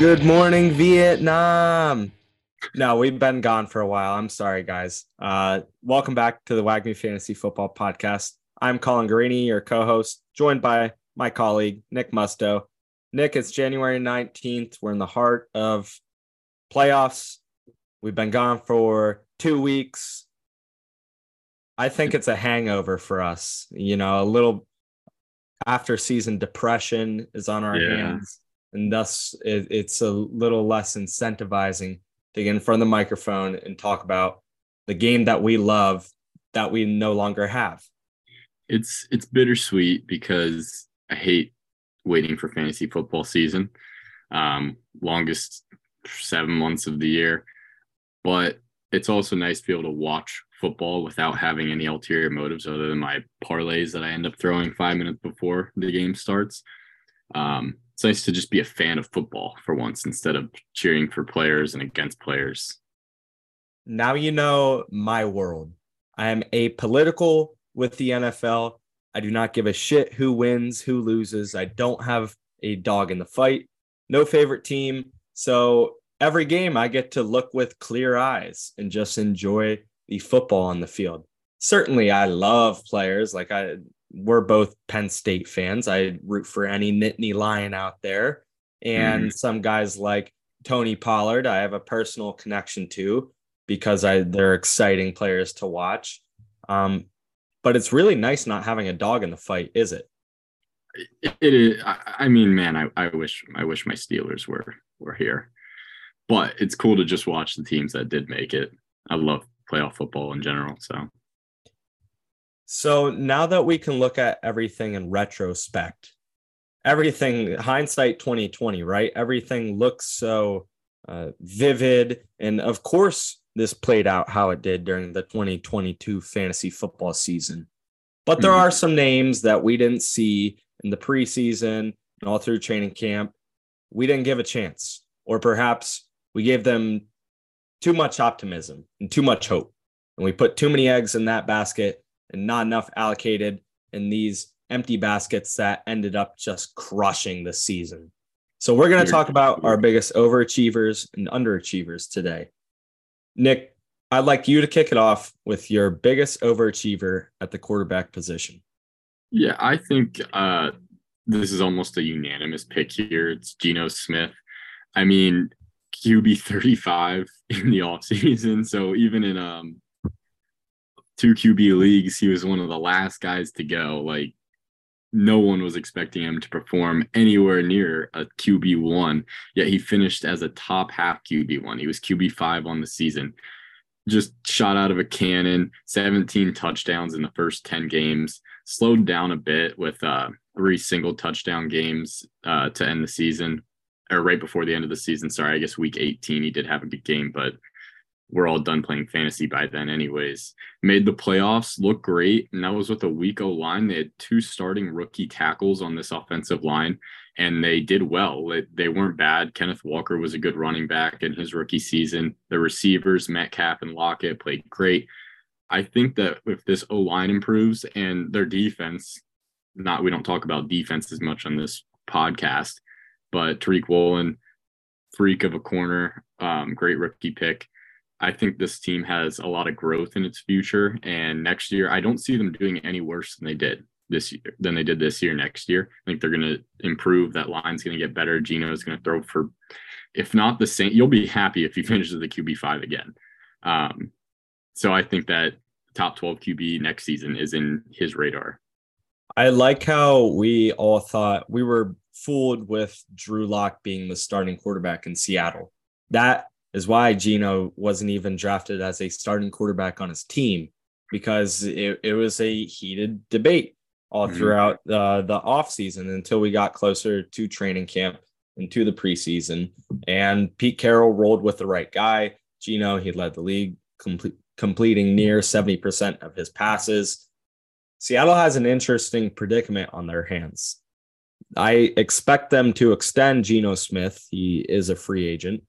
Good morning, Vietnam. No, we've been gone for a while. I'm sorry, guys. Uh, welcome back to the WAGMI Fantasy Football Podcast. I'm Colin Garini, your co-host, joined by my colleague Nick Musto. Nick, it's January 19th. We're in the heart of playoffs. We've been gone for two weeks. I think it's a hangover for us. You know, a little after season depression is on our Yeah. hands, and thus it, it's a little less incentivizing to get in front of the microphone and talk about the game that we love that we no longer have. It's it's bittersweet because I hate waiting for fantasy football season. Um, longest seven months of the year. But it's also nice to be able to watch football without having any ulterior motives other than my parlays that I end up throwing five minutes before the game starts. Um, it's nice to just be a fan of football for once instead of cheering for players and against players. Now you know my world. I am apolitical with the NFL. I do not give a shit who wins, who loses. I don't have a dog in the fight. No favorite team. So every game I get to look with clear eyes and just enjoy the football on the field. Certainly I love players like I we're both Penn State fans. I root for any Nittany Lion out there and some guys like Tony Pollard I have a personal connection to because I they're exciting players to watch. Um, but it's really nice not having a dog in the fight, is it? it, is I, I mean man I, I wish i wish my steelers were were here but it's cool to just watch the teams that did make it i love playoff football in general so So now that we can look at everything in retrospect, everything hindsight 2020, right? Everything looks so uh, vivid. And of course, this played out how it did during the 2022 fantasy football season. But there Mhm. are some names that we didn't see in the preseason and all through training camp. We didn't give a chance, or perhaps we gave them too much optimism and too much hope. And we put too many eggs in that basket and not enough allocated in these empty baskets that ended up just crushing the season. So we're going to talk about our biggest overachievers and underachievers today. Nick, I'd like you to kick it off with your biggest overachiever at the quarterback position. yeah i think uh this is almost a unanimous pick here it's Geno smith i mean qb 35 in the offseason so even in um two qb leagues he was one of the last guys to go like no one was expecting him to perform anywhere near a QB1, yet he finished as a top half QB1. He was QB5 on the season. Just shot out of a cannon, 17 touchdowns in the first 10 games, slowed down a bit with uh, three single touchdown games uh, to end the season, or right before the end of the season. Sorry, I guess week 18 he did have a good game, but we're all done playing fantasy by then, anyways. Made the playoffs, look great, and that was with a weak O line. They had two starting rookie tackles on this offensive line, and they did well. They, weren't bad. Kenneth Walker was a good running back in his rookie season. The receivers, Metcalf and Lockett, played great. I think that if this O line improves and their defense, not we don't talk about defense as much on this podcast, but Tariq Woolen, freak of a corner, um, great rookie pick. I think this team has a lot of growth in its future. And next year, I don't see them doing any worse than they did this year than they did this year. Next year, I think they're going to improve. That line's going to get better. Geno is going to throw for, if not the same, you'll be happy if he finishes the QB five again. Um, so I think that top twelve QB next season is in his radar. I like how we all thought we were fooled with Drew Lock being the starting quarterback in Seattle. That is why Geno wasn't even drafted as a starting quarterback on his team because it, it was a heated debate all Mhm. throughout uh, the offseason until we got closer to training camp and to the preseason. And Pete Carroll rolled with the right guy. Geno, he led the league, complete, completing near 70% of his passes. Seattle has an interesting predicament on their hands. I expect them to extend Geno Smith. He is a free agent.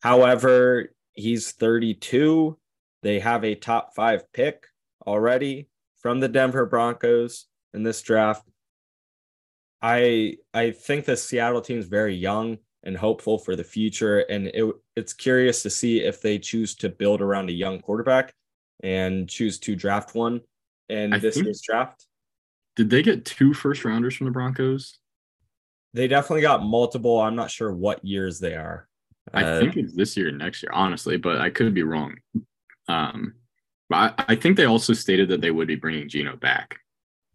However, he's 32. They have a top five pick already from the Denver Broncos in this draft. I I think the Seattle team is very young and hopeful for the future. And it, it's curious to see if they choose to build around a young quarterback and choose to draft one in I this year's draft. Did they get two first rounders from the Broncos? They definitely got multiple. I'm not sure what years they are. I uh, think it's this year and next year, honestly, but I could be wrong. Um, but I, I think they also stated that they would be bringing Geno back.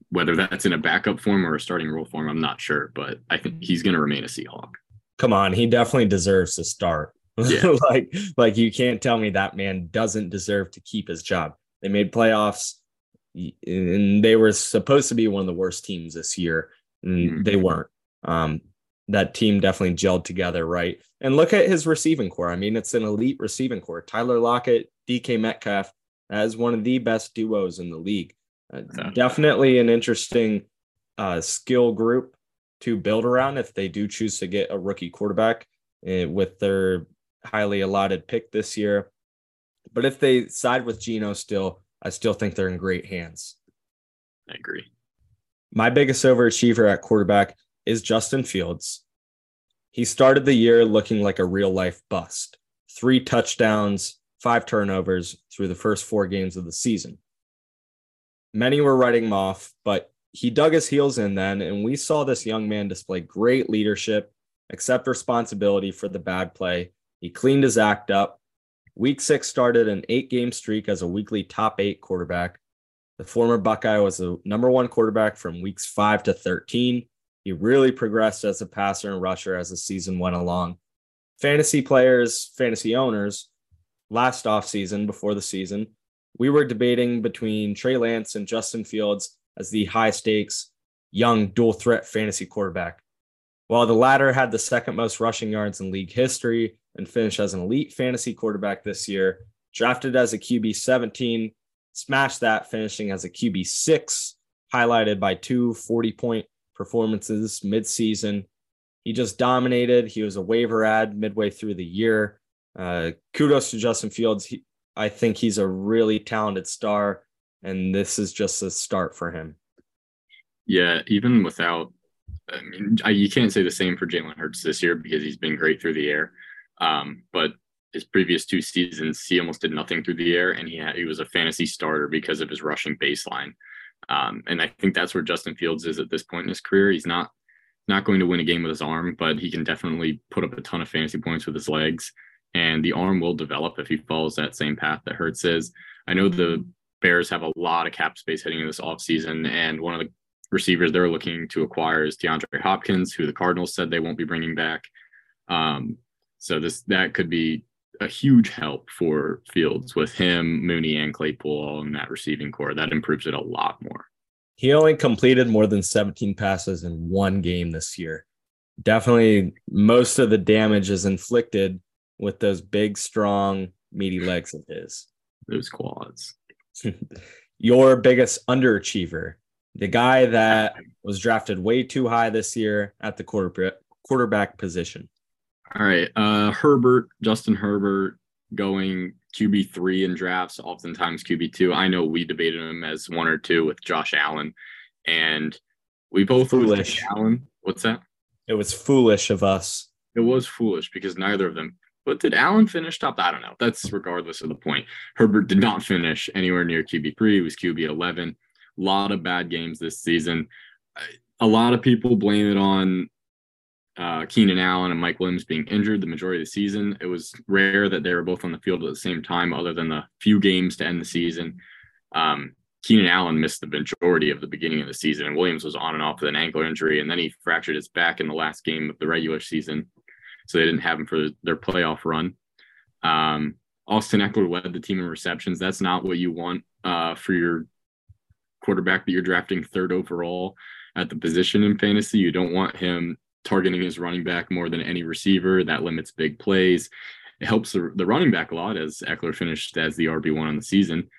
Whether that's in a backup form or a starting role form, I'm not sure, but I think he's going to remain a Seahawk. Come on, he definitely deserves to start. Yeah. like, like you can't tell me that man doesn't deserve to keep his job. They made playoffs, and they were supposed to be one of the worst teams this year, and mm-hmm. they weren't. Um, that team definitely gelled together, right? And look at his receiving corps. I mean, it's an elite receiving corps. Tyler Lockett, DK Metcalf, as one of the best duos in the league. Uh, definitely an interesting uh, skill group to build around if they do choose to get a rookie quarterback uh, with their highly allotted pick this year. But if they side with Geno still, I still think they're in great hands. I agree. My biggest overachiever at quarterback is Justin Fields. He started the year looking like a real life bust. Three touchdowns, five turnovers through the first four games of the season. Many were writing him off, but he dug his heels in then, and we saw this young man display great leadership, accept responsibility for the bad play. He cleaned his act up. Week six started an eight game streak as a weekly top eight quarterback. The former Buckeye was the number one quarterback from weeks five to 13. He really progressed as a passer and rusher as the season went along. Fantasy players, fantasy owners, last offseason before the season, we were debating between Trey Lance and Justin Fields as the high stakes young dual threat fantasy quarterback. While the latter had the second most rushing yards in league history and finished as an elite fantasy quarterback this year, drafted as a QB 17, smashed that, finishing as a QB 6, highlighted by two 40 point performances midseason. He just dominated. He was a waiver ad midway through the year. Uh, kudos to Justin Fields. He, I think he's a really talented star, and this is just a start for him. Yeah, even without, I mean, I, you can't say the same for Jalen Hurts this year because he's been great through the air. Um, but his previous two seasons, he almost did nothing through the air, and he had, he was a fantasy starter because of his rushing baseline. Um, and I think that's where Justin Fields is at this point in his career. He's not not going to win a game with his arm, but he can definitely put up a ton of fantasy points with his legs. And the arm will develop if he follows that same path that Hurts is. I know the Bears have a lot of cap space heading into this offseason, and one of the receivers they're looking to acquire is DeAndre Hopkins, who the Cardinals said they won't be bringing back. Um, so this that could be a huge help for Fields with him, Mooney, and Claypool all in that receiving corps. That improves it a lot more. He only completed more than 17 passes in one game this year. Definitely most of the damage is inflicted with those big, strong, meaty legs of his. Those quads. Your biggest underachiever, the guy that was drafted way too high this year at the quarterback quarterback position. All right. Uh, Herbert, Justin Herbert going QB3 in drafts, oftentimes QB2. I know we debated him as one or two with Josh Allen, and we both foolish. Allen. What's that? It was foolish of us. It was foolish because neither of them. But did Allen finish top? I don't know. That's regardless of the point. Herbert did not finish anywhere near QB3. He was QB 11. A lot of bad games this season. A lot of people blame it on uh, Keenan Allen and Mike Williams being injured the majority of the season. It was rare that they were both on the field at the same time, other than the few games to end the season. Um, Keenan Allen missed the majority of the beginning of the season, and Williams was on and off with an ankle injury, and then he fractured his back in the last game of the regular season, so they didn't have him for their playoff run. Um, Austin Ekeler led the team in receptions. That's not what you want uh, for your quarterback that you're drafting third overall at the position in fantasy. You don't want him targeting his running back more than any receiver. That limits big plays. It helps the, the running back a lot as Ekeler finished as the RB1 on the season.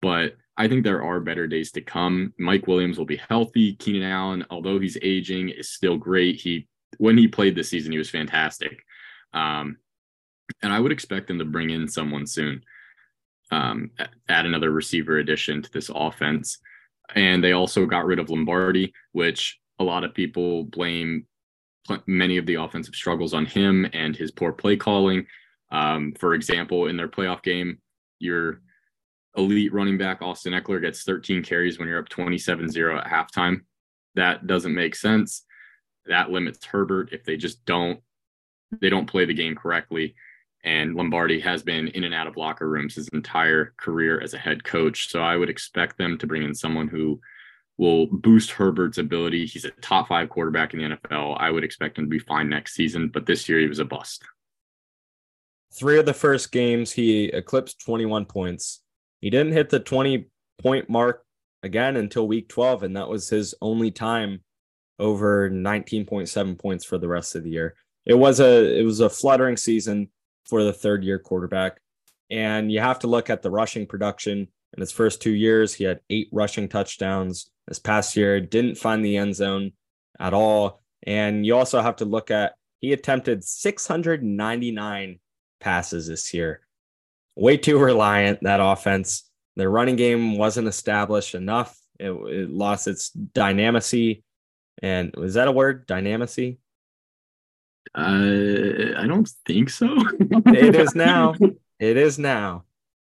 But I think there are better days to come. Mike Williams will be healthy. Keenan Allen, although he's aging, is still great. He when he played this season, he was fantastic. Um, and I would expect them to bring in someone soon. Um, add another receiver addition to this offense. And they also got rid of Lombardi, which a lot of people blame many of the offensive struggles on him and his poor play calling. Um, for example, in their playoff game, your elite running back Austin Ekeler gets 13 carries when you're up 27-0 at halftime. That doesn't make sense. That limits Herbert if they just don't they don't play the game correctly. And Lombardi has been in and out of locker rooms his entire career as a head coach. So I would expect them to bring in someone who will boost Herbert's ability. He's a top five quarterback in the NFL. I would expect him to be fine next season, but this year he was a bust. Three of the first games, he eclipsed 21 points. He didn't hit the 20 point mark again until week 12, and that was his only time over 19.7 points for the rest of the year. It was a it was a fluttering season for the third year quarterback. And you have to look at the rushing production. In his first two years, he had eight rushing touchdowns. This past year, didn't find the end zone at all. And you also have to look at he attempted 699 passes this year. Way too reliant, that offense. Their running game wasn't established enough. It, it lost its dynamacy. And was that a word? Dynamacy? Uh, I don't think so. it is now. It is now.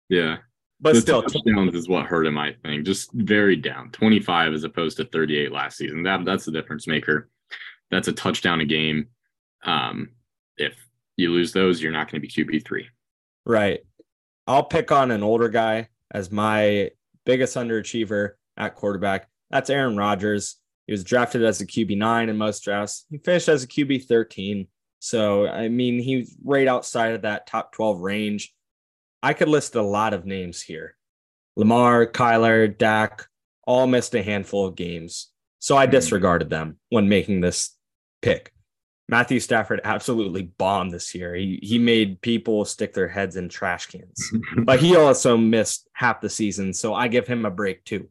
Yeah. But the still, touchdowns is what hurt him, I think. Just very down. 25 as opposed to 38 last season. That that's the difference maker. That's a touchdown a game. Um, if you lose those, you're not going to be QB three. Right. I'll pick on an older guy as my biggest underachiever at quarterback. That's Aaron Rodgers. He was drafted as a QB nine in most drafts. He finished as a QB 13. So, I mean, he's right outside of that top 12 range. I could list a lot of names here. Lamar, Kyler, Dak all missed a handful of games. So I hmm. disregarded them when making this pick. Matthew Stafford absolutely bombed this year. He he made people stick their heads in trash cans. but he also missed half the season, so I give him a break too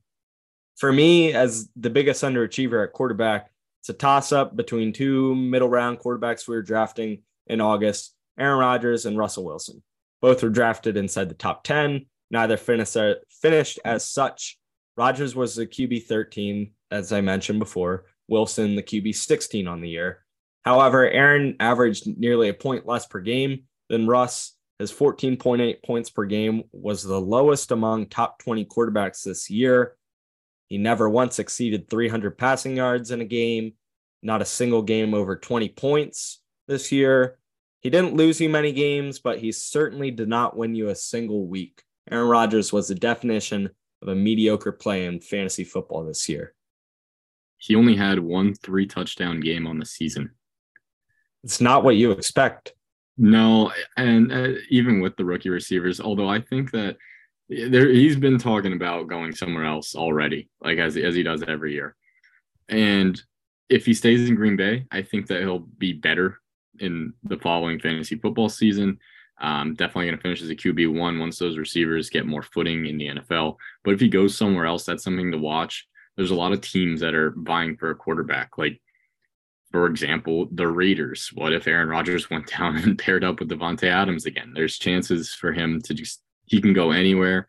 for me, as the biggest underachiever at quarterback, it's a toss up between two middle round quarterbacks we were drafting in August Aaron Rodgers and Russell Wilson. Both were drafted inside the top 10, neither finished, uh, finished as such. Rodgers was the QB 13, as I mentioned before, Wilson, the QB 16 on the year. However, Aaron averaged nearly a point less per game than Russ. His 14.8 points per game was the lowest among top 20 quarterbacks this year. He never once exceeded 300 passing yards in a game, not a single game over 20 points this year. He didn't lose you many games, but he certainly did not win you a single week. Aaron Rodgers was the definition of a mediocre play in fantasy football this year. He only had one three touchdown game on the season. It's not what you expect. No, and uh, even with the rookie receivers, although I think that there he's been talking about going somewhere else already, like as as he does every year. And if he stays in Green Bay, I think that he'll be better in the following fantasy football season. Um, definitely going to finish as a QB one once those receivers get more footing in the NFL. But if he goes somewhere else, that's something to watch. There's a lot of teams that are vying for a quarterback. Like, for example, the Raiders. What if Aaron Rodgers went down and paired up with Davante Adams again? There's chances for him to just he can go anywhere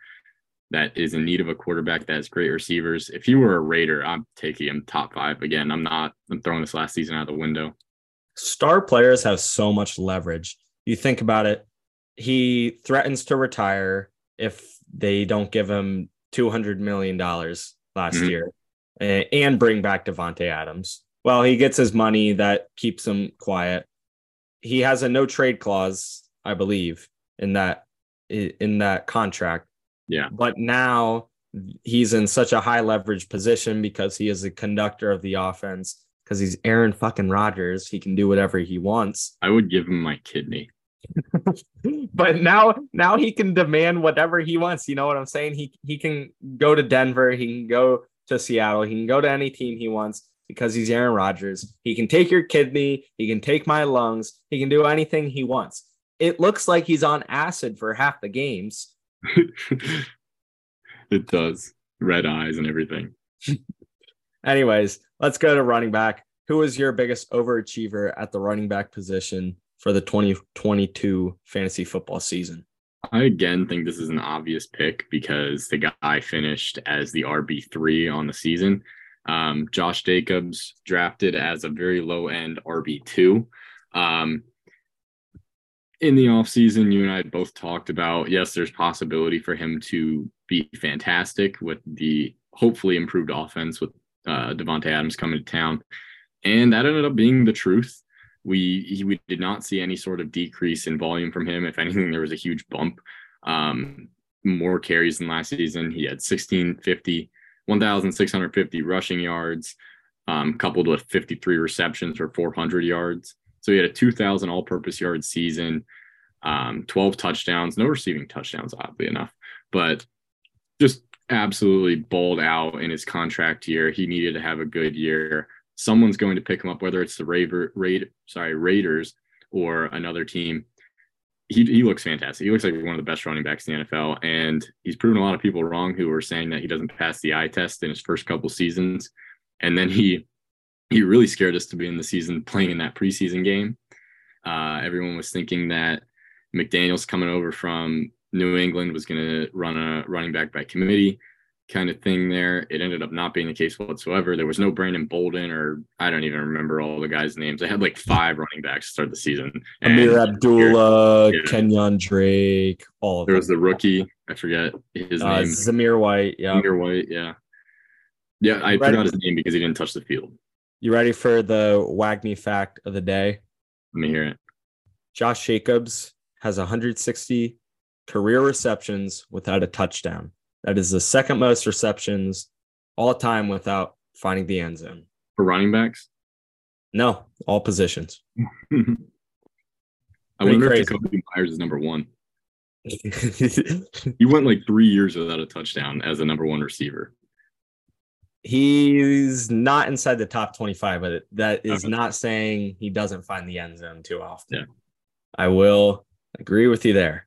that is in need of a quarterback that has great receivers. If he were a Raider, I'm taking him top five. Again, I'm not, I'm throwing this last season out the window. Star players have so much leverage. You think about it, he threatens to retire if they don't give him $200 million last mm-hmm. year and bring back Davante Adams. Well, he gets his money that keeps him quiet. He has a no trade clause, I believe, in that in that contract. Yeah. But now he's in such a high leverage position because he is the conductor of the offense because he's Aaron fucking Rodgers. He can do whatever he wants. I would give him my kidney. but now now he can demand whatever he wants. You know what I'm saying? He he can go to Denver, he can go to Seattle, he can go to any team he wants because he's Aaron Rodgers. He can take your kidney, he can take my lungs, he can do anything he wants it looks like he's on acid for half the games. it does. Red eyes and everything. Anyways, let's go to running back. Who is your biggest overachiever at the running back position for the 2022 fantasy football season? I again think this is an obvious pick because the guy finished as the RB3 on the season. Um, Josh Jacobs drafted as a very low end RB2. Um, in the offseason, you and I both talked about yes, there's possibility for him to be fantastic with the hopefully improved offense with uh, Davante Adams coming to town, and that ended up being the truth. We he, we did not see any sort of decrease in volume from him. If anything, there was a huge bump. Um, more carries than last season. He had 1650, 1,650 rushing yards, um, coupled with 53 receptions for 400 yards. So he had a 2,000 all purpose yard season, um, 12 touchdowns, no receiving touchdowns, oddly enough, but just absolutely balled out in his contract year. He needed to have a good year. Someone's going to pick him up, whether it's the Raver, Raid, sorry, Raiders or another team he, he looks fantastic. He looks like one of the best running backs in the NFL, and he's proven a lot of people wrong who were saying that he doesn't pass the eye test in his first couple seasons. And then he he really scared us to be in the season playing in that preseason game. Uh, everyone was thinking that McDaniel's coming over from New England was going to run a running back by committee kind of thing there. It ended up not being the case whatsoever. There was no Brandon Bolden, or I don't even remember all the guys' names. They had like five running backs to start the season. Ameer Abdullah, yeah. Kenyan Drake, all of There them. was the rookie. I forget his uh, name. Zamir White. Yeah. Zamir White. Yeah. Yeah, I forgot his name because he didn't touch the field. You ready for the WAGMI fact of the day? Let me hear it. Josh Jacobs has 160 career receptions without a touchdown. That is the second most receptions all time without finding the end zone. For running backs, No, all positions. I Pretty wonder crazy. if Jakobi Meyers is number one. He went like three years without a touchdown as a number one receiver. He's not inside the top 25, but that is Okay. not saying he doesn't find the end zone too often. Yeah. I will agree with you there.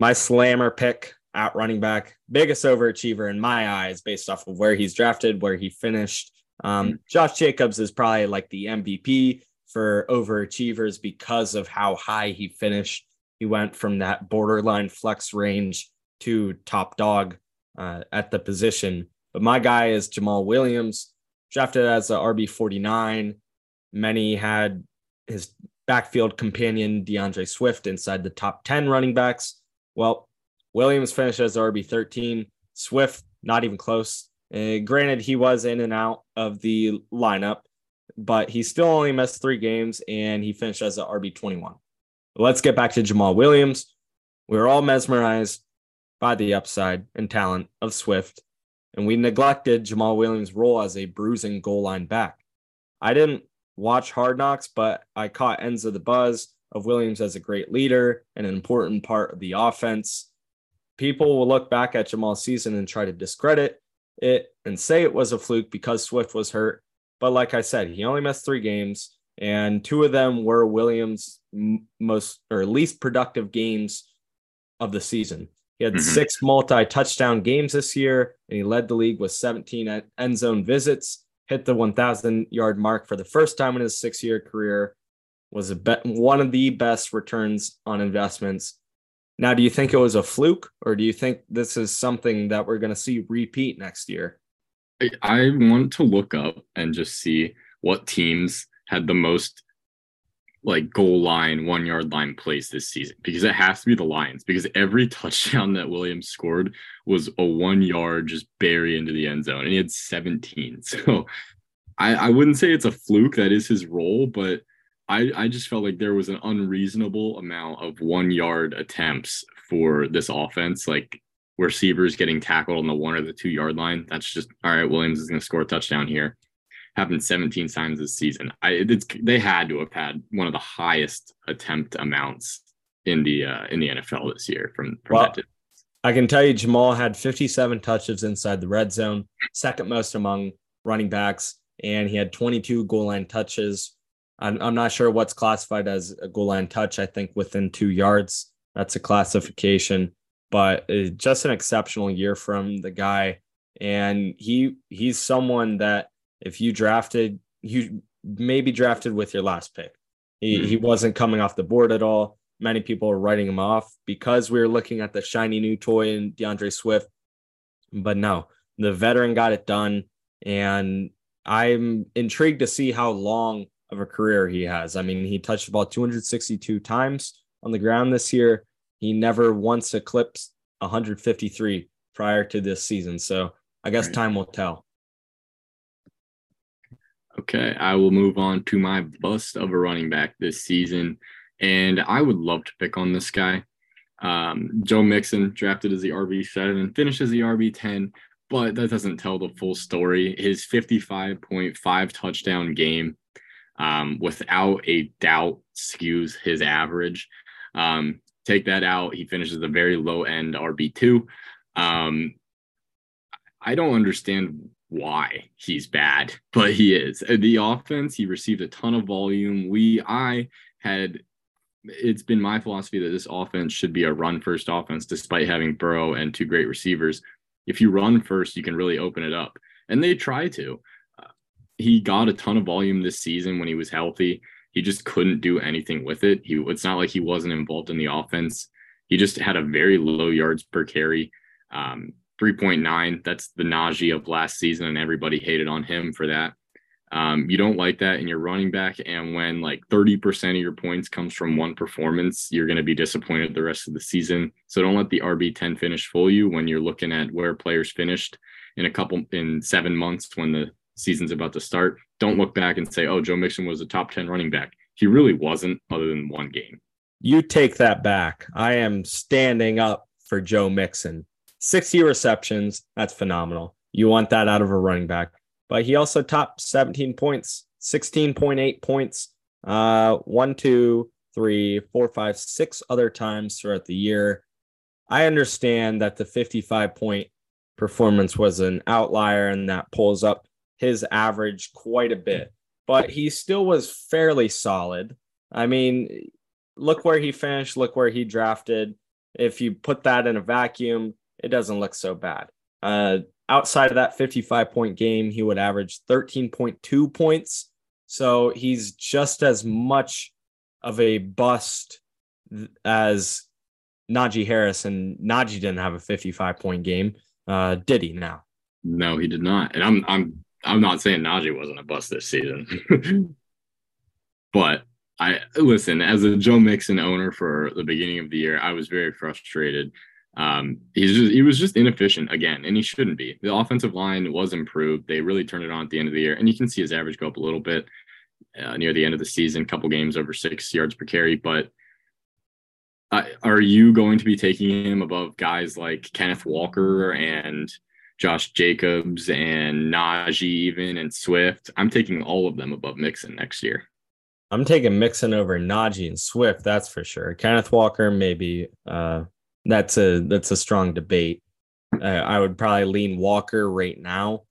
My slammer pick at running back, biggest overachiever in my eyes, based off of where he's drafted, where he finished. Um, Josh Jacobs is probably like the MVP for overachievers because of how high he finished. He went from that borderline flex range to top dog uh, at the position. But my guy is Jamaal Williams, drafted as a RB 49. Many had his backfield companion D'Andre Swift inside the top 10 running backs. Well, Williams finished as RB 13. Swift, not even close. Uh, granted, he was in and out of the lineup, but he still only missed three games and he finished as a RB 21. Let's get back to Jamaal Williams. We were all mesmerized by the upside and talent of Swift, and we neglected Jamaal Williams' role as a bruising goal line back. I didn't watch Hard Knocks, but I caught ends of the buzz of Williams as a great leader and an important part of the offense. People will look back at Jamaal's season and try to discredit it and say it was a fluke because Swift was hurt. But like I said, he only missed three games, and two of them were Williams' most or least productive games of the season. He had Mhm. six multi touchdown games this year, and he led the league with 17 end zone visits, hit the 1,000 yard mark for the first time in his six year career, was a bet one of the best returns on investments. Now, do you think it was a fluke, or do you think this is something that we're going to see repeat next year? I, want to look up and just see what teams had the most like goal line, one yard line plays this season because it has to be the Lions because every touchdown that Williams scored was a one yard just bury into the end zone and he had 17. So I, I wouldn't say it's a fluke. That is his role, but I, I just felt like there was an unreasonable amount of one yard attempts for this offense. Like receivers getting tackled on the one or the two yard line. That's just all right. Williams is going to score a touchdown here. Happened 17 times this season. I it's, they had to have had one of the highest attempt amounts in the uh, in the NFL this year from from Well. I can tell you Jamaal had 57 touches inside the red zone, second most among running backs, and he had 22 goal line touches. I'm, I'm not sure what's classified as a goal line touch. I think within two yards, that's a classification, but uh, just an exceptional year from the guy. And he he's someone that if you drafted, you maybe drafted with your last pick. He, he wasn't coming off the board at all. Many people are writing him off because we were looking at the shiny new toy in D'Andre Swift. But no, the veteran got it done. And I'm intrigued to see how long of a career he has. I mean, he touched the ball 262 times on the ground this year. He never once eclipsed 153 prior to this season. So I guess right. time will tell. Okay, I will move on to my bust of a running back this season. And I would love to pick on this guy. Um, Joe Mixon drafted as the RB7 and finished as the RB10, but that doesn't tell the full story. His 55.5 touchdown game, um, without a doubt, skews his average. Um, take that out, he finishes the very low end RB2. Um, I don't understand why he's bad, but he is. The offense, he received a ton of volume. We, I had, it's been my philosophy that this offense should be a run first offense, despite having Burrow and two great receivers. If you run first, you can really open it up. And they try to. He got a ton of volume this season when he was healthy. He just couldn't do anything with it. He, it's not like he wasn't involved in the offense. He just had a very low yards per carry. Um, 3.9. That's the Najee of last season, and everybody hated on him for that. Um, you don't like that in your running back. And when like 30% of your points comes from one performance, you're going to be disappointed the rest of the season. So don't let the RB10 finish fool you when you're looking at where players finished in a couple in seven months when the season's about to start. Don't look back and say, oh, Joe Mixon was a top 10 running back. He really wasn't, other than one game. You take that back. I am standing up for Joe Mixon. 60 receptions. That's phenomenal. You want that out of a running back. But he also topped 17 points, 16.8 points, uh, one, two, three, four, five, six other times throughout the year. I understand that the 55 point performance was an outlier and that pulls up his average quite a bit, but he still was fairly solid. I mean, look where he finished, look where he drafted. If you put that in a vacuum, it doesn't look so bad. Uh, outside of that 55 point game, he would average 13.2 points. So he's just as much of a bust as Najee Harris, and Najee didn't have a 55 point game. Uh, did he now? No, he did not. And I'm I'm I'm not saying Najee wasn't a bust this season. but I listen, as a Joe Mixon owner for the beginning of the year, I was very frustrated um, he's just he was just inefficient again, and he shouldn't be. The offensive line was improved. They really turned it on at the end of the year, and you can see his average go up a little bit uh, near the end of the season. Couple games over six yards per carry, but uh, are you going to be taking him above guys like Kenneth Walker and Josh Jacobs and Najee even and Swift? I'm taking all of them above Mixon next year. I'm taking Mixon over Najee and Swift, that's for sure. Kenneth Walker, maybe. Uh, that's a that's a strong debate. Uh, I would probably lean Walker right now.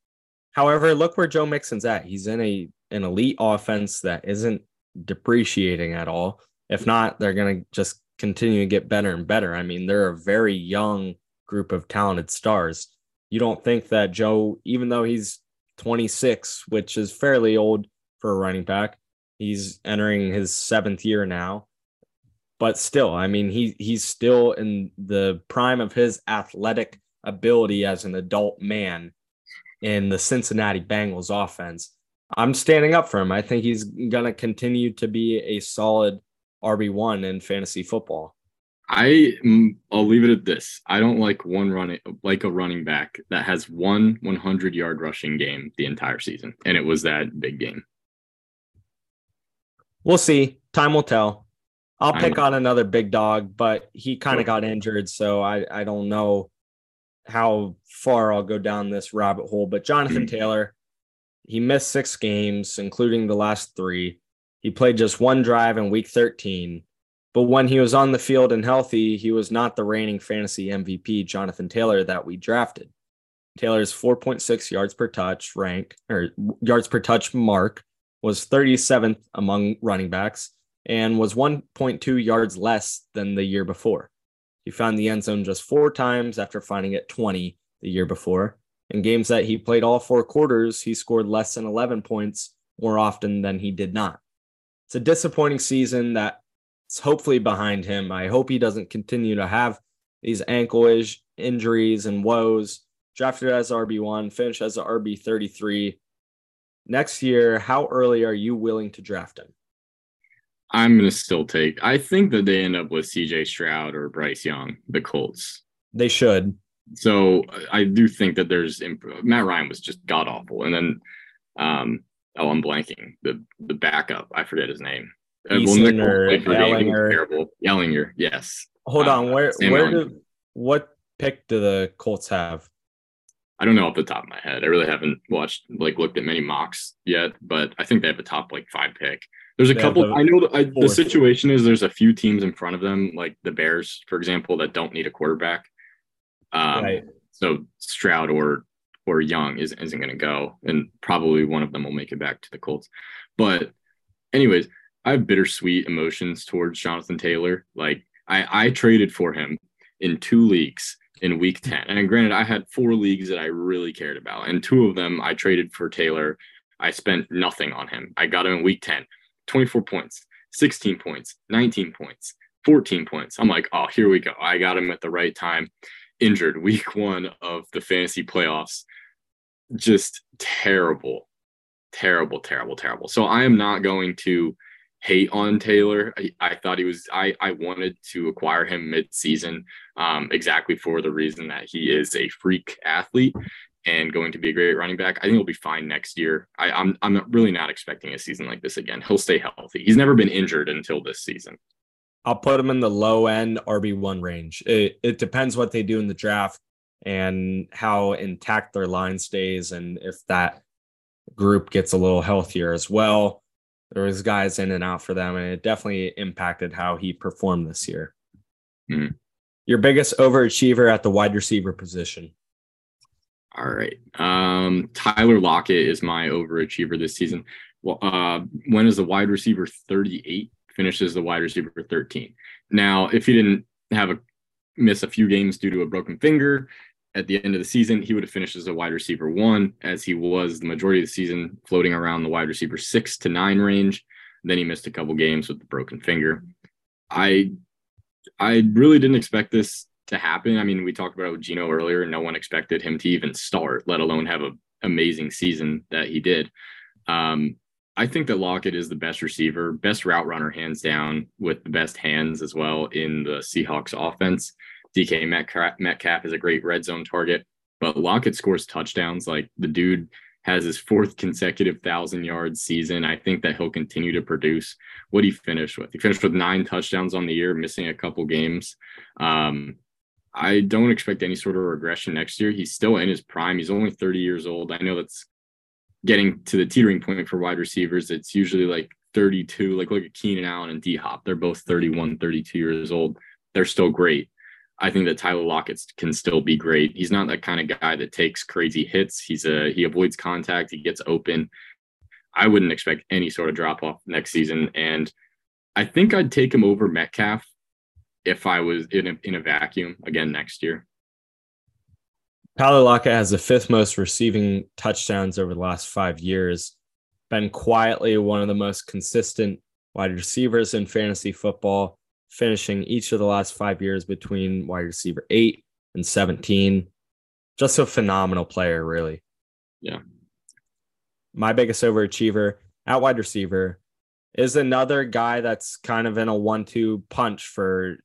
However, look where Joe Mixon's at. He's in a an elite offense that isn't depreciating at all. If not, they're going to just continue to get better and better. I mean, they're a very young group of talented stars. You don't think that Joe, even though he's 26, which is fairly old for a running back, he's entering his seventh year now but still, I mean, he he's still in the prime of his athletic ability as an adult man in the Cincinnati Bengals offense. I'm standing up for him. I think he's going to continue to be a solid RB1 in fantasy football. I mm, I'll leave it at this. I don't like one running like a running back that has one 100 yard rushing game the entire season, and it was that big game. We'll see. Time will tell. I'll pick on another big dog, but he kind of got injured, so I I don't know how far I'll go down this rabbit hole. But Jonathan Taylor, he missed six games, including the last three. He played just one drive in week 13. But when he was on the field and healthy, he was not the reigning fantasy MVP, Jonathan Taylor, that we drafted. Taylor's 4.6 yards per touch rank or yards per touch mark was 37th among running backs and was 1.2 yards less than the year before. He found the end zone just four times after finding it 20 the year before. In games that he played all four quarters, he scored less than 11 points more often than he did not. It's a disappointing season that's hopefully behind him. I hope he doesn't continue to have these ankle injuries and woes. drafted as RB1, finished as RB33. Next year, how early are you willing to draft him? I'm going to still take, I think that they end up with CJ Stroud or Bryce Young, the Colts. They should. So I do think that there's imp- Matt Ryan was just god awful. And then, um, oh, I'm blanking the the backup. I forget his name. Uh, well, Nick or Ehlinger. Terrible. Ehlinger, yes. Hold uh, on. Where where do what pick do the Colts have? I don't know off the top of my head. I really haven't watched like looked at many mocks yet, but I think they have a top like five pick. There's a they couple. The I know the, I, the situation is there's a few teams in front of them, like the Bears, for example, that don't need a quarterback. Um, right. So Stroud or or Young isn't isn't going to go, and probably one of them will make it back to the Colts. But, anyways, I have bittersweet emotions towards Jonathan Taylor. Like I, I traded for him in two leagues in week 10. And granted, I had four leagues that I really cared about, and two of them I traded for Taylor. I spent nothing on him. I got him in week 10, 24 points, 16 points, 19 points, 14 points. I'm like, oh, here we go. I got him at the right time. Injured week one of the fantasy playoffs. Just terrible, terrible, terrible, terrible. So I am not going to hate on Taylor. I, I, thought he was I I wanted to acquire him mid-season um, exactly for the reason that he is a freak athlete and going to be a great running back. I think he'll be fine next year. I, I'm I'm really not expecting a season like this again. He'll stay healthy. He's never been injured until this season. I'll put him in the low end RB1 range. It, it depends what they do in the draft and how intact their line stays and if that group gets a little healthier as well there was guys in and out for them, and it definitely impacted how he performed this year. Mm. Your biggest overachiever at the wide receiver position. All right. Um, Tyler Lockett is my overachiever this season. Well, uh, when is the wide receiver 38? Finishes the wide receiver 13. Now, if he didn't have a miss a few games due to a broken finger, at the end of the season, he would have finished as a wide receiver one, as he was the majority of the season floating around the wide receiver six to nine range. Then he missed a couple games with the broken finger. I I really didn't expect this to happen. I mean, we talked about Geno earlier. No one expected him to even start, let alone have an amazing season that he did. Um, I think that Lockett is the best receiver, best route runner, hands down, with the best hands as well in the Seahawks offense. DK Metcalf, Metcalf is a great red zone target, but Lockett scores touchdowns. Like the dude has his fourth consecutive thousand yard season. I think that he'll continue to produce what he finished with. He finished with nine touchdowns on the year, missing a couple games. Um, I don't expect any sort of regression next year. He's still in his prime. He's only 30 years old. I know that's getting to the teetering point for wide receivers. It's usually like 32, like look at Keenan Allen and D Hop. They're both 31, 32 years old. They're still great. I think that Tyler Lockett can still be great. He's not that kind of guy that takes crazy hits. He's a he avoids contact. He gets open. I wouldn't expect any sort of drop off next season, and I think I'd take him over Metcalf if I was in a, in a vacuum again next year. Tyler Lockett has the fifth most receiving touchdowns over the last five years. Been quietly one of the most consistent wide receivers in fantasy football finishing each of the last five years between wide receiver eight and 17. Just a phenomenal player, really. Yeah. My biggest overachiever at wide receiver is another guy that's kind of in a one two punch for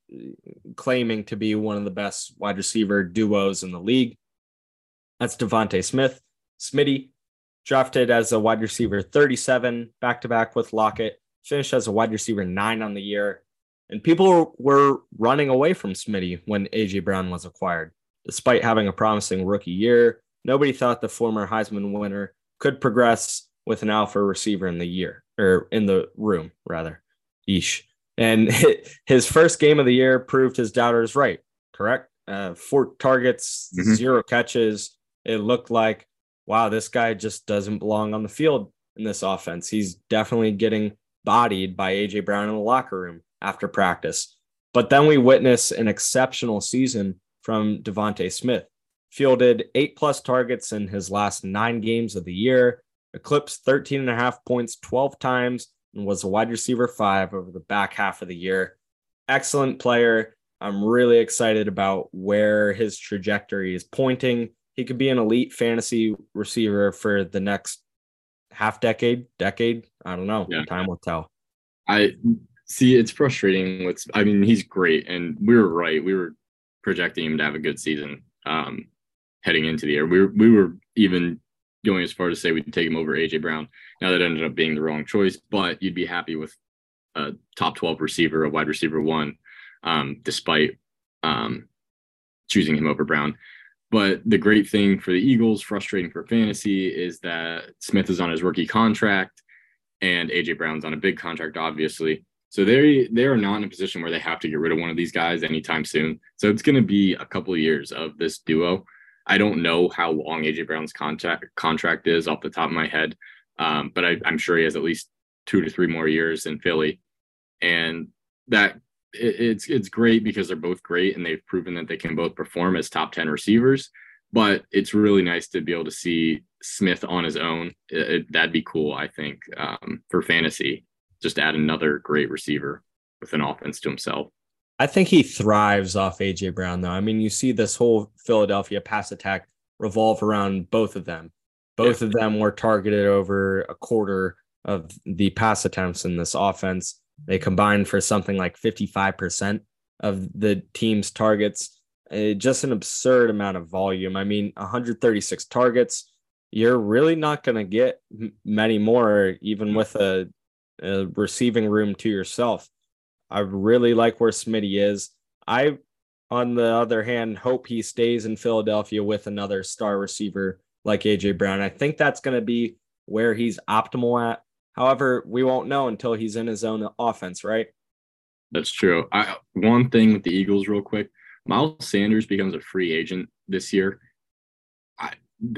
claiming to be one of the best wide receiver duos in the league. That's DeVonta Smith. Smitty, drafted as a wide receiver 37, back to back with Lockett, finished as a wide receiver nine on the year, and people were running away from Smitty when AJ Brown was acquired. Despite having a promising rookie year, nobody thought the former Heisman winner could progress with an alpha receiver in the year or in the room, rather. Yeesh. And his first game of the year proved his doubters right, correct? Uh, four targets, mm-hmm. zero catches. It looked like, wow, this guy just doesn't belong on the field in this offense. He's definitely getting bodied by AJ Brown in the locker room after practice. But then we witness an exceptional season from DeVonta Smith. Fielded eight plus targets in his last nine games of the year, eclipsed 13 and a half points 12 times, and was a wide receiver five over the back half of the year. Excellent player. I'm really excited about where his trajectory is pointing. he could be an elite fantasy receiver for the next half decade, decade. I don't know. Yeah. Time will tell. I see it's frustrating with I mean, he's great and we were right. We were projecting him to have a good season um heading into the year. We were we were even going as far to say we'd take him over AJ Brown. Now that ended up being the wrong choice, but you'd be happy with a top 12 receiver, a wide receiver one, um, despite um, choosing him over Brown. But the great thing for the Eagles, frustrating for fantasy, is that Smith is on his rookie contract and AJ Brown's on a big contract, obviously. So they they are not in a position where they have to get rid of one of these guys anytime soon. So it's going to be a couple of years of this duo. I don't know how long AJ Brown's contract contract is off the top of my head, um, but I, I'm sure he has at least two to three more years in Philly, and that it, it's it's great because they're both great and they've proven that they can both perform as top ten receivers. But it's really nice to be able to see Smith on his own. It, it, that'd be cool, I think, um, for fantasy. Just add another great receiver with an offense to himself. I think he thrives off AJ Brown, though. I mean, you see this whole Philadelphia pass attack revolve around both of them. Both yeah. of them were targeted over a quarter of the pass attempts in this offense. They combined for something like 55% of the team's targets. Uh, just an absurd amount of volume. I mean, 136 targets. You're really not going to get many more, even with a, a receiving room to yourself. I really like where Smitty is. I, on the other hand, hope he stays in Philadelphia with another star receiver like AJ Brown. I think that's going to be where he's optimal at. However, we won't know until he's in his own offense, right? That's true. I, one thing with the Eagles, real quick Miles Sanders becomes a free agent this year.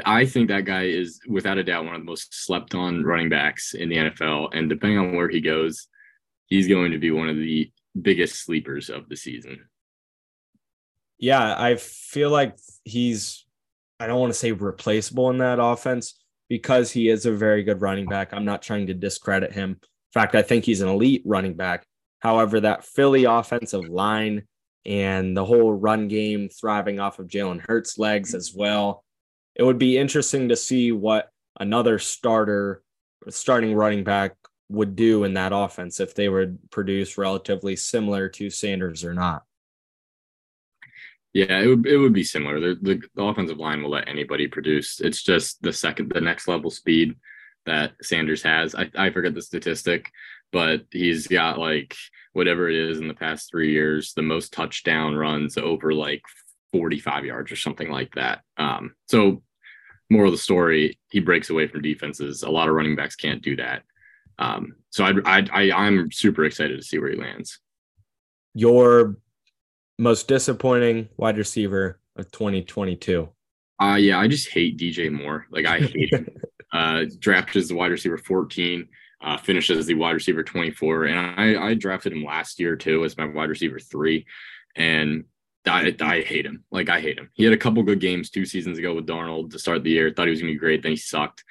I, think that guy is without a doubt one of the most slept on running backs in the NFL. And depending on where he goes, he's going to be one of the biggest sleepers of the season. Yeah, I feel like he's I don't want to say replaceable in that offense because he is a very good running back. I'm not trying to discredit him. In fact, I think he's an elite running back. However, that Philly offensive line and the whole run game thriving off of Jalen Hurts' legs as well. It would be interesting to see what another starter, starting running back would do in that offense if they would produce relatively similar to Sanders or not. Yeah, it would it would be similar. The, the, the offensive line will let anybody produce. It's just the second the next level speed that Sanders has. I, I forget the statistic, but he's got like whatever it is in the past three years, the most touchdown runs over like 45 yards or something like that. Um, so moral of the story, he breaks away from defenses. A lot of running backs can't do that. Um, so I, I, I, I'm super excited to see where he lands. Your most disappointing wide receiver of 2022. Uh, yeah, I just hate DJ Moore. Like I hate him. Uh, drafted as the wide receiver 14, uh, finished as the wide receiver 24, and I, I drafted him last year too as my wide receiver three, and I, I hate him. Like I hate him. He had a couple good games two seasons ago with Darnold to start the year. Thought he was gonna be great. Then he sucked.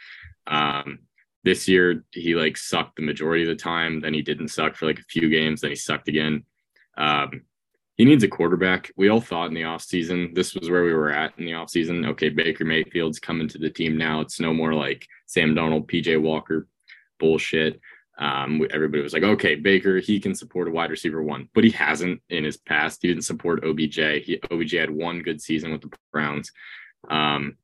Um, this year he like sucked the majority of the time. Then he didn't suck for like a few games. Then he sucked again. Um, he needs a quarterback. We all thought in the offseason this was where we were at in the offseason. Okay, Baker Mayfield's coming to the team now. It's no more like Sam Darnold, PJ Walker bullshit. Um, everybody was like, okay, Baker, he can support a wide receiver one, but he hasn't in his past. He didn't support OBJ. He, OBJ had one good season with the Browns. Um,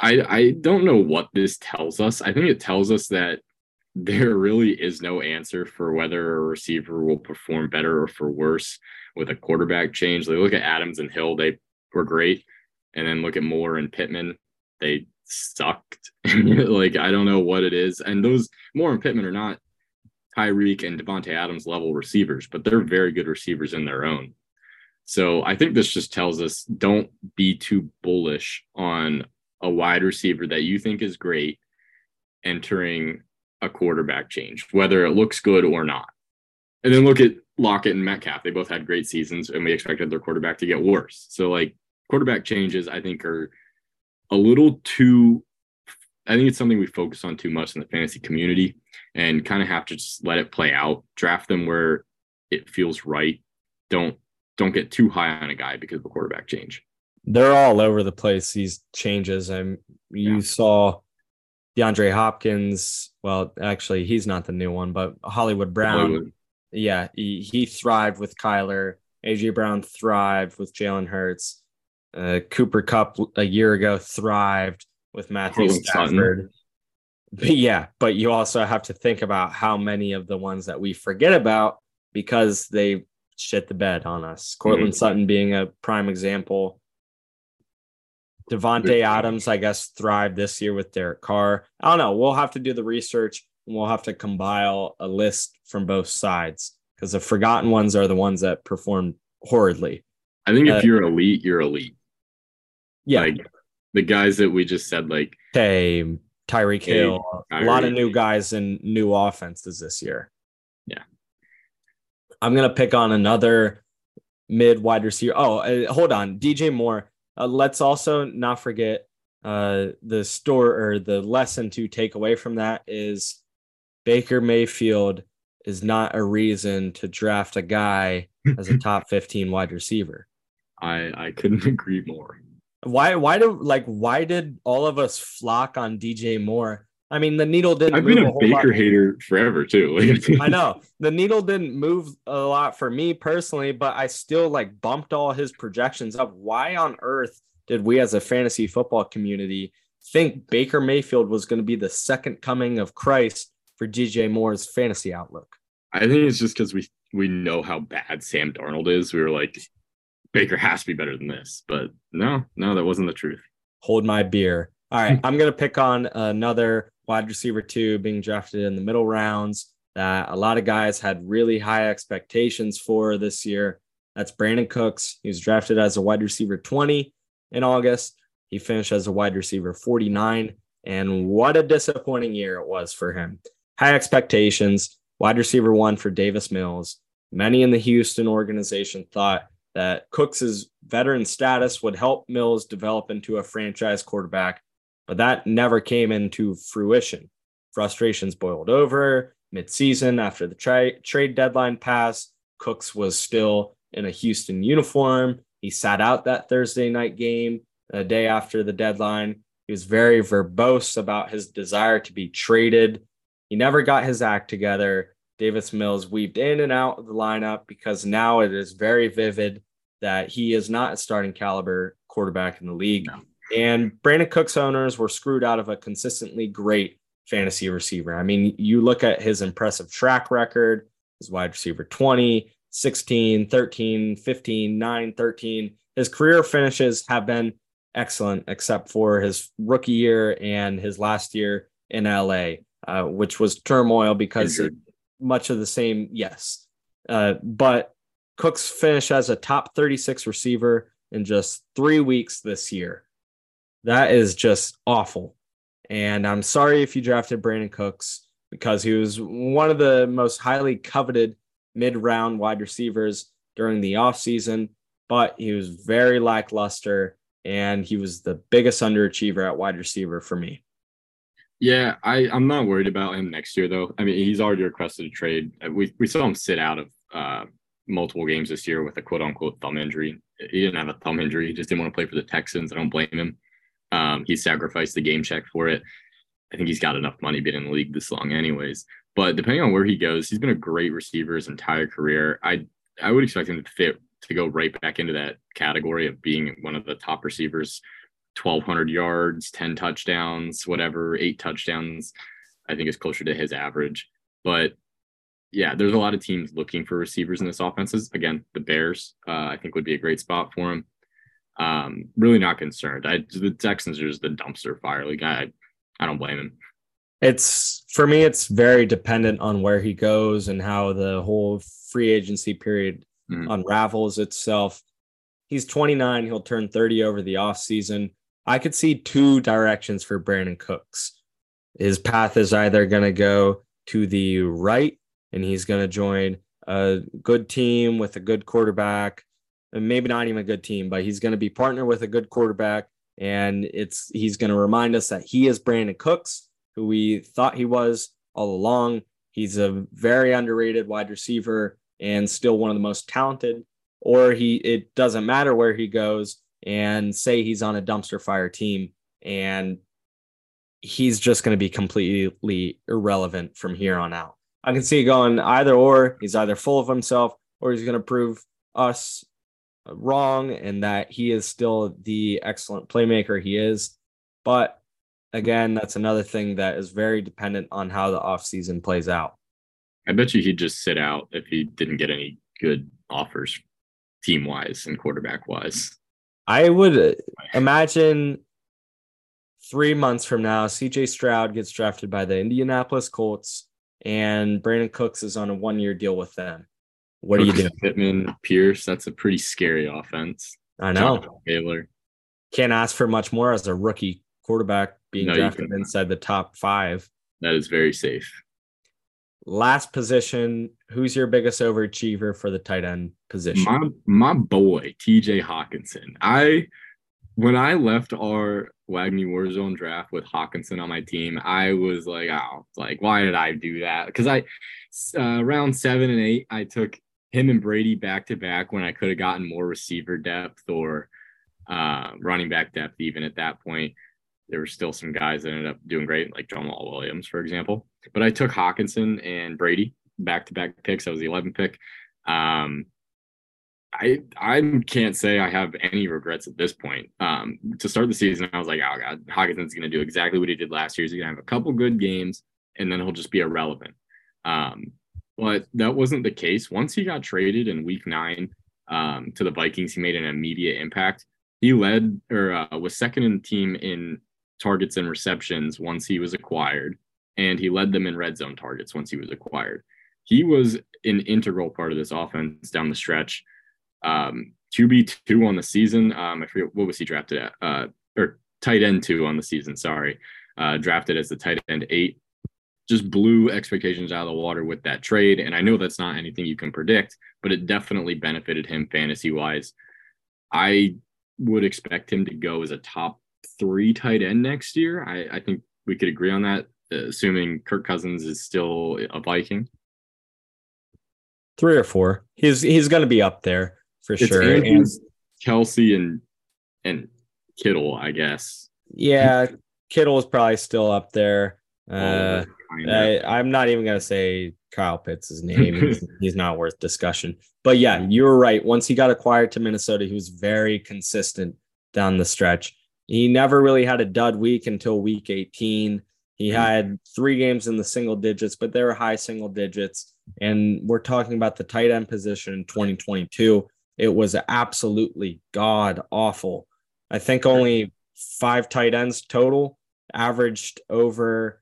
I I don't know what this tells us. I think it tells us that there really is no answer for whether a receiver will perform better or for worse with a quarterback change. They look at Adams and Hill, they were great. And then look at Moore and Pittman, they sucked. like, I don't know what it is. And those Moore and Pittman are not Tyreek and Davante Adams level receivers, but they're very good receivers in their own. So I think this just tells us don't be too bullish on a wide receiver that you think is great entering a quarterback change, whether it looks good or not. And then look at Lockett and Metcalf. They both had great seasons, and we expected their quarterback to get worse. So, like, quarterback changes, I think, are a little too. I think it's something we focus on too much in the fantasy community and kind of have to just let it play out. Draft them where it feels right. Don't don't get too high on a guy because of a quarterback change. they're all over the place. These changes, and you Yeah. saw DeAndre Hopkins. Well, actually, he's not the new one, but Hollywood Brown. Hollywood. Yeah, he, he thrived with Kyler. AJ Brown thrived with Jalen Hurts. Uh, Cooper Kupp a year ago thrived with Matthew Courtland Sutton. Stafford. But yeah, but you also have to think about how many of the ones that we forget about because they shit the bed on us. Courtland Sutton being a prime example. Davante Adams, I guess, thrived this year with Derek Carr. I don't know. We'll have to do the research and we'll have to compile a list from both sides because the forgotten ones are the ones that performed horridly. I think Uh, if you're elite, you're elite. Yeah. Like the guys that we just said, like Tay, Tyreek Hill, a lot of new guys and new offenses this year. Yeah. I'm going to pick on another mid wide receiver. Oh, uh, hold on. DJ Moore. Uh, let's also not forget uh, the store or the lesson to take away from that is Baker Mayfield is not a reason to draft a guy as a top 15 wide receiver. I I couldn't agree more. Why why do like why did all of us flock on DJ Moore? I mean, the needle didn't I've move been a lot. Baker hater forever too. I know the needle didn't move a lot for me personally, but I still like bumped all his projections up. Why on earth did we as a fantasy football community think Baker Mayfield was going to be the second coming of Christ for DJ Moore's fantasy outlook? I think it's just because we we know how bad Sam Darnold is. We were like, Baker has to be better than this. But no, no, that wasn't the truth. Hold my beer. All right, I'm going to pick on another wide receiver two being drafted in the middle rounds that a lot of guys had really high expectations for this year. That's Brandin Cooks. He was drafted as a wide receiver 20 in August. He finished as a wide receiver 49. And what a disappointing year it was for him. High expectations, wide receiver one for Davis Mills. Many in the Houston organization thought that Cooks's veteran status would help Mills develop into a franchise quarterback, but that never came into fruition. Frustrations boiled over midseason after the tra- trade deadline passed. Cooks was still in a Houston uniform. He sat out that Thursday night game the day after the deadline. He was very verbose about his desire to be traded. He never got his act together. Davis Mills weaved in and out of the lineup because now it is very vivid that he is not a starting caliber quarterback in the league. No. And Brandin Cooks' owners were screwed out of a consistently great fantasy receiver. I mean, you look at his impressive track record, his wide receiver 20, 16, 13, 15, 9, 13. His career finishes have been excellent, except for his rookie year and his last year in LA, uh, which was turmoil because Injured. Much of the same, yes. Uh, but Cooks finished as a top 36 receiver in just three weeks this year. That is just awful. And I'm sorry if you drafted Brandin Cooks because he was one of the most highly coveted mid round wide receivers during the offseason, but he was very lackluster and he was the biggest underachiever at wide receiver for me. Yeah, I, I'm not worried about him next year though. I mean, he's already requested a trade. Uh, We we saw him sit out of uh, multiple games this year with a quote unquote thumb injury. He didn't have a thumb injury. He just didn't want to play for the Texans. I don't blame him. Um, he sacrificed the game check for it. I think he's got enough money being in the league this long, anyways. But depending on where he goes, he's been a great receiver his entire career. I I would expect him to fit to go right back into that category of being one of the top receivers 1200 yards 10 touchdowns whatever eight touchdowns i think is closer to his average. But yeah there's a lot of teams looking for receivers in this offenses again the bears uh, i think would be a great spot for him um really not concerned. I the texans are just the dumpster fire. Like i i don't blame him. It's for me, it's very dependent on where he goes and how the whole free agency period Mhm. unravels itself. He's 29, he'll turn 30 over the offseason. I could see two directions for Brandin Cooks. His path is either going to go to the right and he's going to join a good team with a good quarterback, and maybe not even a good team, but he's going to be partnered with a good quarterback and it's he's going to remind us that he is Brandin Cooks, who we thought he was all along. He's a very underrated wide receiver and still one of the most talented. Or he it doesn't matter where he goes. And say he's on a dumpster fire team and he's just going to be completely irrelevant from here on out. I can see it going either or. He's either full of himself or he's going to prove us wrong and that he is still the excellent playmaker he is. But again, that's another thing that is very dependent on how the offseason plays out. I bet you he'd just sit out if he didn't get any good offers team wise and quarterback wise. I would uh, imagine three months from now, CJ Stroud gets drafted by the Indianapolis Colts and Brandin Cooks is on a one year deal with them. What are you doing? Pittman, Pierce, that's a pretty scary offense. I know. Taylor. Can't ask for much more as a rookie quarterback being no, drafted inside the top five. That is very safe. Last position, who's your biggest overachiever for the tight end position? My my boy, TJ Hockenson. I when I left our WAGMI Warzone draft with Hockenson on my team, I was like, oh, like why did I do that? Because I uh, round seven and eight, I took him and Brady back to back when I could have gotten more receiver depth or uh, running back depth. Even at that point, there were still some guys that ended up doing great, like Jamaal Williams, for example. But I took Hockenson and Brady back to back picks. That was the 11 pick. Um, I I can't say I have any regrets at this point. Um, to start the season, I was like, oh god, Hockenson's going to do exactly what he did last year. He's going to have a couple good games, and then he'll just be irrelevant. Um, but that wasn't the case. Once he got traded in Week Nine um, to the Vikings, he made an immediate impact. He led or uh, was second in the team in targets and receptions once he was acquired, and he led them in red zone targets once he was acquired. He was an integral part of this offense down the stretch. Um, QB two on the season. Um, I forget what was he drafted at, uh, or tight end two on the season. Sorry, uh, drafted as the tight end eight. Just blew expectations out of the water with that trade, and I know that's not anything you can predict, but it definitely benefited him fantasy wise. I would expect him to go as a top three tight end next year. I, I think we could agree on that, assuming Kirk Cousins is still a Viking. Three or four. He's he's going to be up there for it's sure. and Kelce and and Kittle, I guess. Yeah, Kittle is probably still up there. Uh, I, I'm not even gonna say Kyle Pitts' name. he's, he's not worth discussion. But yeah, you were right. Once he got acquired to Minnesota, he was very consistent down the stretch. He never really had a dud week until week 18. He mm-hmm. had three games in the single digits, but they were high single digits. And we're talking about the tight end position in 2022. It was absolutely god awful. I think only five tight ends total averaged over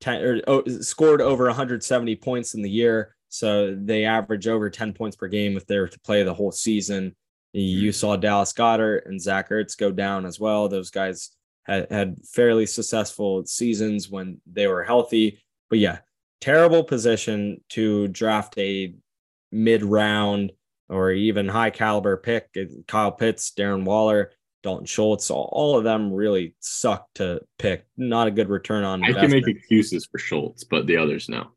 10 or oh, scored over 170 points in the year. So they average over 10 points per game if they were to play the whole season. You mm-hmm. saw Dallas Goedert and Zach Ertz go down as well. Those guys had, had fairly successful seasons when they were healthy. But yeah, terrible position to draft a mid round or even high caliber pick. Kyle Pitts, Darren Waller, Dalton Schultz, all, all of them really suck to pick. Not a good return on. That. I investment. can make excuses for Schultz, but the others no.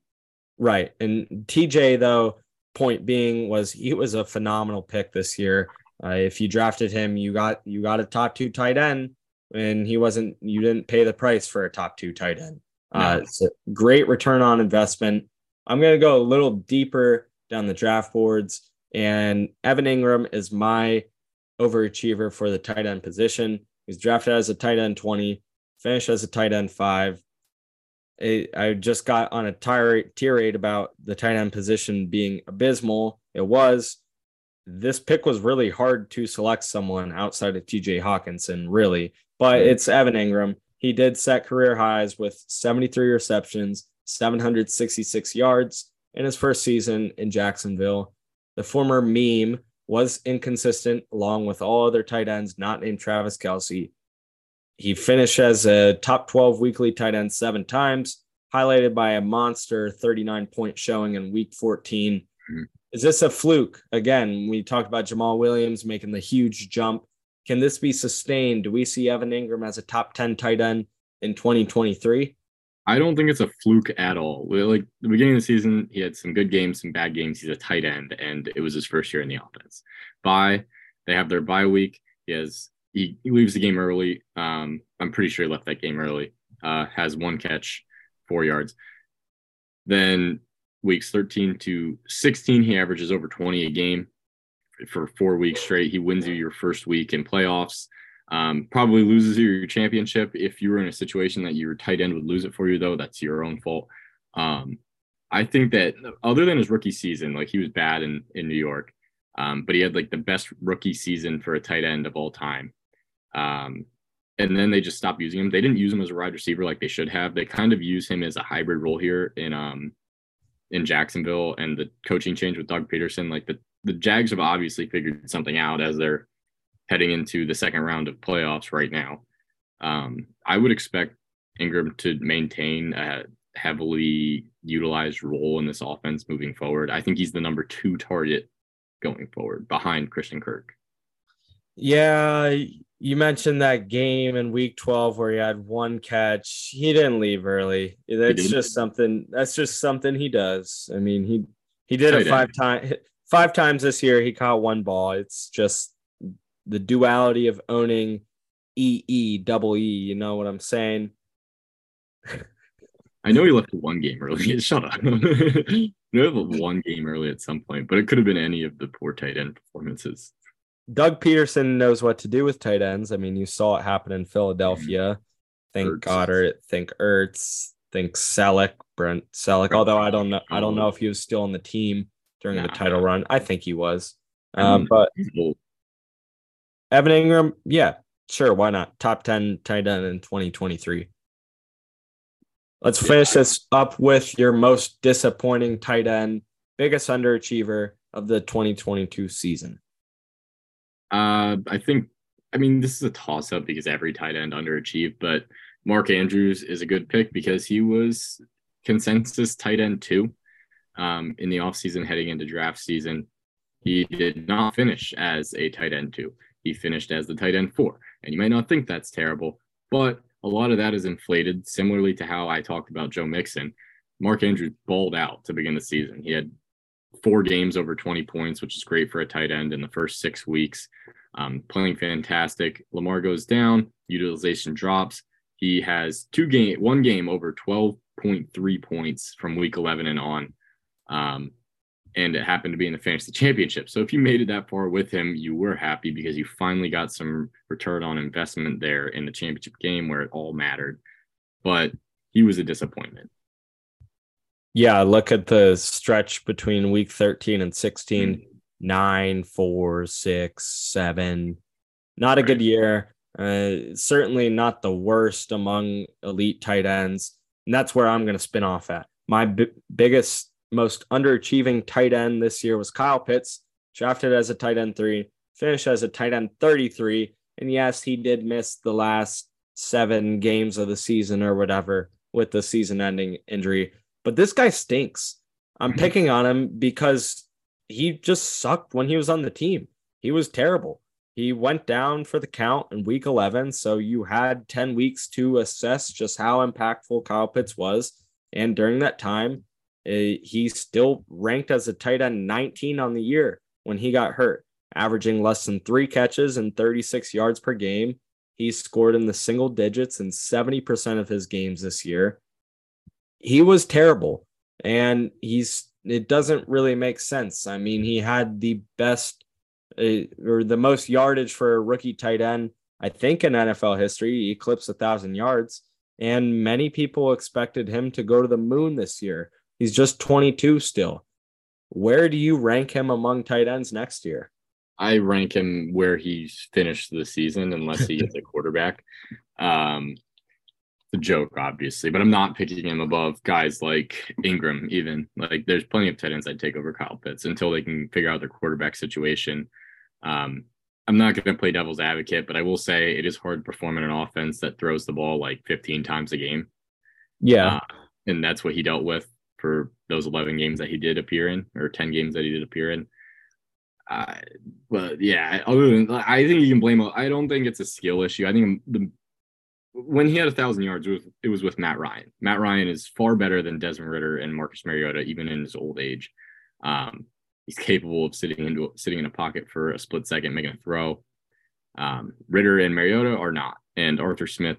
Right, and TJ though. Point being was he was a phenomenal pick this year. Uh, if you drafted him, you got you got a top two tight end, and he wasn't. You didn't pay the price for a top two tight end. Uh, it's a great return on investment. I'm going to go a little deeper down the draft boards, and Evan Engram is my overachiever for the tight end position. He's drafted as a tight end 20, finished as a tight end five. I just got on a tirade about the tight end position being abysmal. It was this pick was really hard to select someone outside of TJ Hockenson, really, but it's Evan Engram. He did set career highs with 73 receptions, 766 yards in his first season in Jacksonville. The former meme was inconsistent along with all other tight ends not named Travis Kelce. He finished as a top 12 weekly tight end seven times, highlighted by a monster 39 point showing in week 14. Mm-hmm. Is this a fluke? Again, we talked about Jamaal Williams making the huge jump. Can this be sustained? Do we see Evan Engram as a top 10 tight end in 2023? I don't think it's a fluke at all. Like the beginning of the season, he had some good games, some bad games. He's a tight end, and it was his first year in the offense. Bye. They have their bye week. He has he, he leaves the game early. Um, I'm pretty sure he left that game early. Uh, has one catch, four yards. Then weeks 13 to 16, he averages over 20 a game for four weeks straight. He wins you your first week in playoffs. Um, probably loses you your championship if you were in a situation that your tight end would lose it for you, though. That's your own fault. Um, I think that other than his rookie season, like he was bad in in New York, um, but he had like the best rookie season for a tight end of all time. Um, and then they just stopped using him. They didn't use him as a wide receiver like they should have. They kind of use him as a hybrid role here in um in Jacksonville and the coaching change with Doug Pederson, Like the the Jags have obviously figured something out as they're heading into the second round of playoffs right now. Um, I would expect Engram to maintain a heavily utilized role in this offense moving forward. I think he's the number two target going forward behind Christian Kirk. Yeah, you mentioned that game in week 12 where he had one catch. He didn't leave early. That's just something that's just something he does. I mean, he he did it five times five times this year. He caught one ball. It's just the duality of owning E E double E. You know what I'm saying? I know he left one game early. Shut up. no, one game early at some point, but it could have been any of the poor tight end performances. Doug Pederson knows what to do with tight ends. I mean, you saw it happen in Philadelphia. Mm-hmm. Think Ertz. Goedert, think Ertz, think Celek, Brent Celek. Although I don't know, I don't know if he was still on the team during nah. the title run. I think he was. Um, but Evan Engram, yeah, sure, why not? Top 10 tight end in 2023. Let's finish this up with your most disappointing tight end, biggest underachiever of the 2022 season. Uh, I think, I mean, this is a toss up because every tight end underachieved, but Mark Andrews is a good pick because he was consensus tight end two um, in the offseason heading into draft season. He did not finish as a tight end two he finished as the tight end four. And you might not think that's terrible, but a lot of that is inflated, similarly to how I talked about Joe Mixon. Mark Andrews balled out to begin the season. He had four games over 20 points, which is great for a tight end in the first six weeks. Um, playing fantastic. Lamar goes down, utilization drops. He has two game, one game over 12.3 points from week 11 and on. Um, and it happened to be in the fantasy championship. So if you made it that far with him, you were happy because you finally got some return on investment there in the championship game where it all mattered. But he was a disappointment. Yeah, look at the stretch between week 13 and 16 mm-hmm. nine, four, six, seven. Not a right. good year. Uh, certainly not the worst among elite tight ends. And that's where I'm going to spin off at. My b- biggest most underachieving tight end this year was Kyle Pitts, drafted as a tight end three, finished as a tight end 33. And yes, he did miss the last seven games of the season or whatever with the season ending injury. But this guy stinks. I'm mm-hmm. picking on him because he just sucked when he was on the team. He was terrible. He went down for the count in week 11. So you had 10 weeks to assess just how impactful Kyle Pitts was. And during that time, he still ranked as a tight end 19 on the year when he got hurt, averaging less than three catches and 36 yards per game. He scored in the single digits in 70% of his games this year. He was terrible. And he's, it doesn't really make sense. I mean, he had the best uh, or the most yardage for a rookie tight end, I think, in NFL history. He eclipsed a thousand yards. And many people expected him to go to the moon this year. He's just 22 still. Where do you rank him among tight ends next year? I rank him where he's finished the season, unless he gets a quarterback. Um, the joke, obviously, but I'm not picking him above guys like Engram. Even like, there's plenty of tight ends I'd take over Kyle Pitts until they can figure out their quarterback situation. Um, I'm not going to play devil's advocate, but I will say it is hard to perform in an offense that throws the ball like 15 times a game. Yeah, uh, and that's what he dealt with for those 11 games that he did appear in or 10 games that he did appear in. Uh, but yeah, other than I think you can blame. I don't think it's a skill issue. I think the when he had a thousand yards, it was, it was with Matt Ryan. Matt Ryan is far better than Desmond Ridder and Marcus Mariota, even in his old age. Um, he's capable of sitting into sitting in a pocket for a split second, making a throw. Um, Ridder and Mariota are not. And Arthur Smith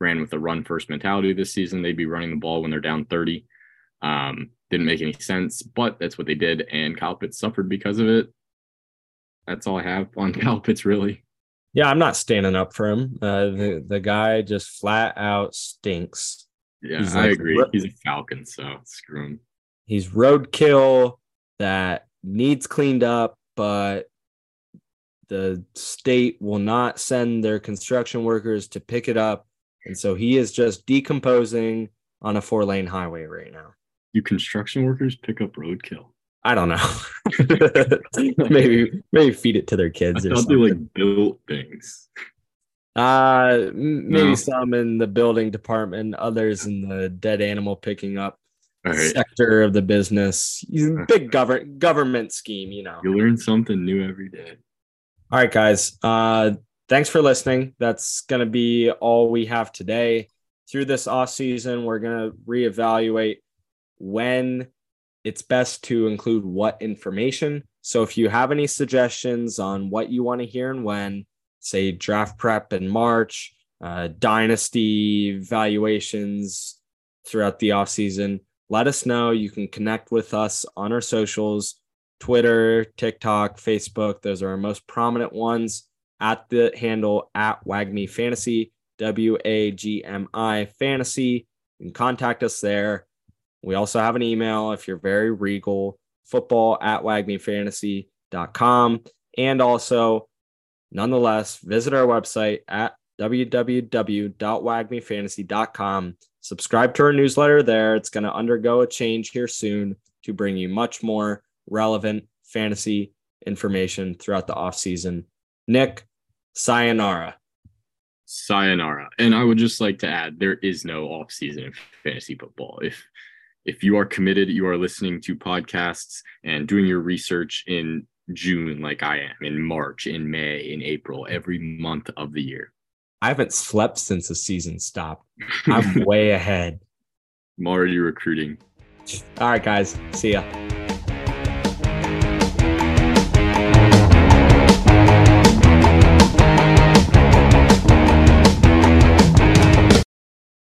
ran with a run first mentality this season. They'd be running the ball when they're down 30. Um, didn't make any sense, but that's what they did. And Kyle Pitts suffered because of it. That's all I have on Kyle Pitts, really. Yeah, I'm not standing up for him. Uh, the, the guy just flat out stinks. Yeah, he's I like, agree. He's a Falcon, so screw him. He's roadkill that needs cleaned up, but the state will not send their construction workers to pick it up. And so he is just decomposing on a four lane highway right now. Do construction workers pick up roadkill? I don't know. maybe maybe feed it to their kids. I or something. they like built things. Uh, maybe no. some in the building department, others in the dead animal picking up right. sector of the business. Big government government scheme, you know. You learn something new every day. All right, guys. Uh, thanks for listening. That's gonna be all we have today. Through this off season, we're gonna reevaluate when it's best to include what information. So if you have any suggestions on what you want to hear and when, say draft prep in March, uh, dynasty valuations throughout the offseason, let us know. You can connect with us on our socials Twitter, TikTok, Facebook. Those are our most prominent ones at the handle at WAGMI Fantasy, W A G M I Fantasy. You can contact us there. We also have an email if you're very regal, football at wagmifantasy.com. And also, nonetheless, visit our website at www.wagmifantasy.com. Subscribe to our newsletter there. It's going to undergo a change here soon to bring you much more relevant fantasy information throughout the offseason. Nick, sayonara. Sayonara. And I would just like to add there is no offseason in fantasy football. If if you are committed, you are listening to podcasts and doing your research in June, like I am, in March, in May, in April, every month of the year. I haven't slept since the season stopped. I'm way ahead. I'm already recruiting. All right, guys. See ya.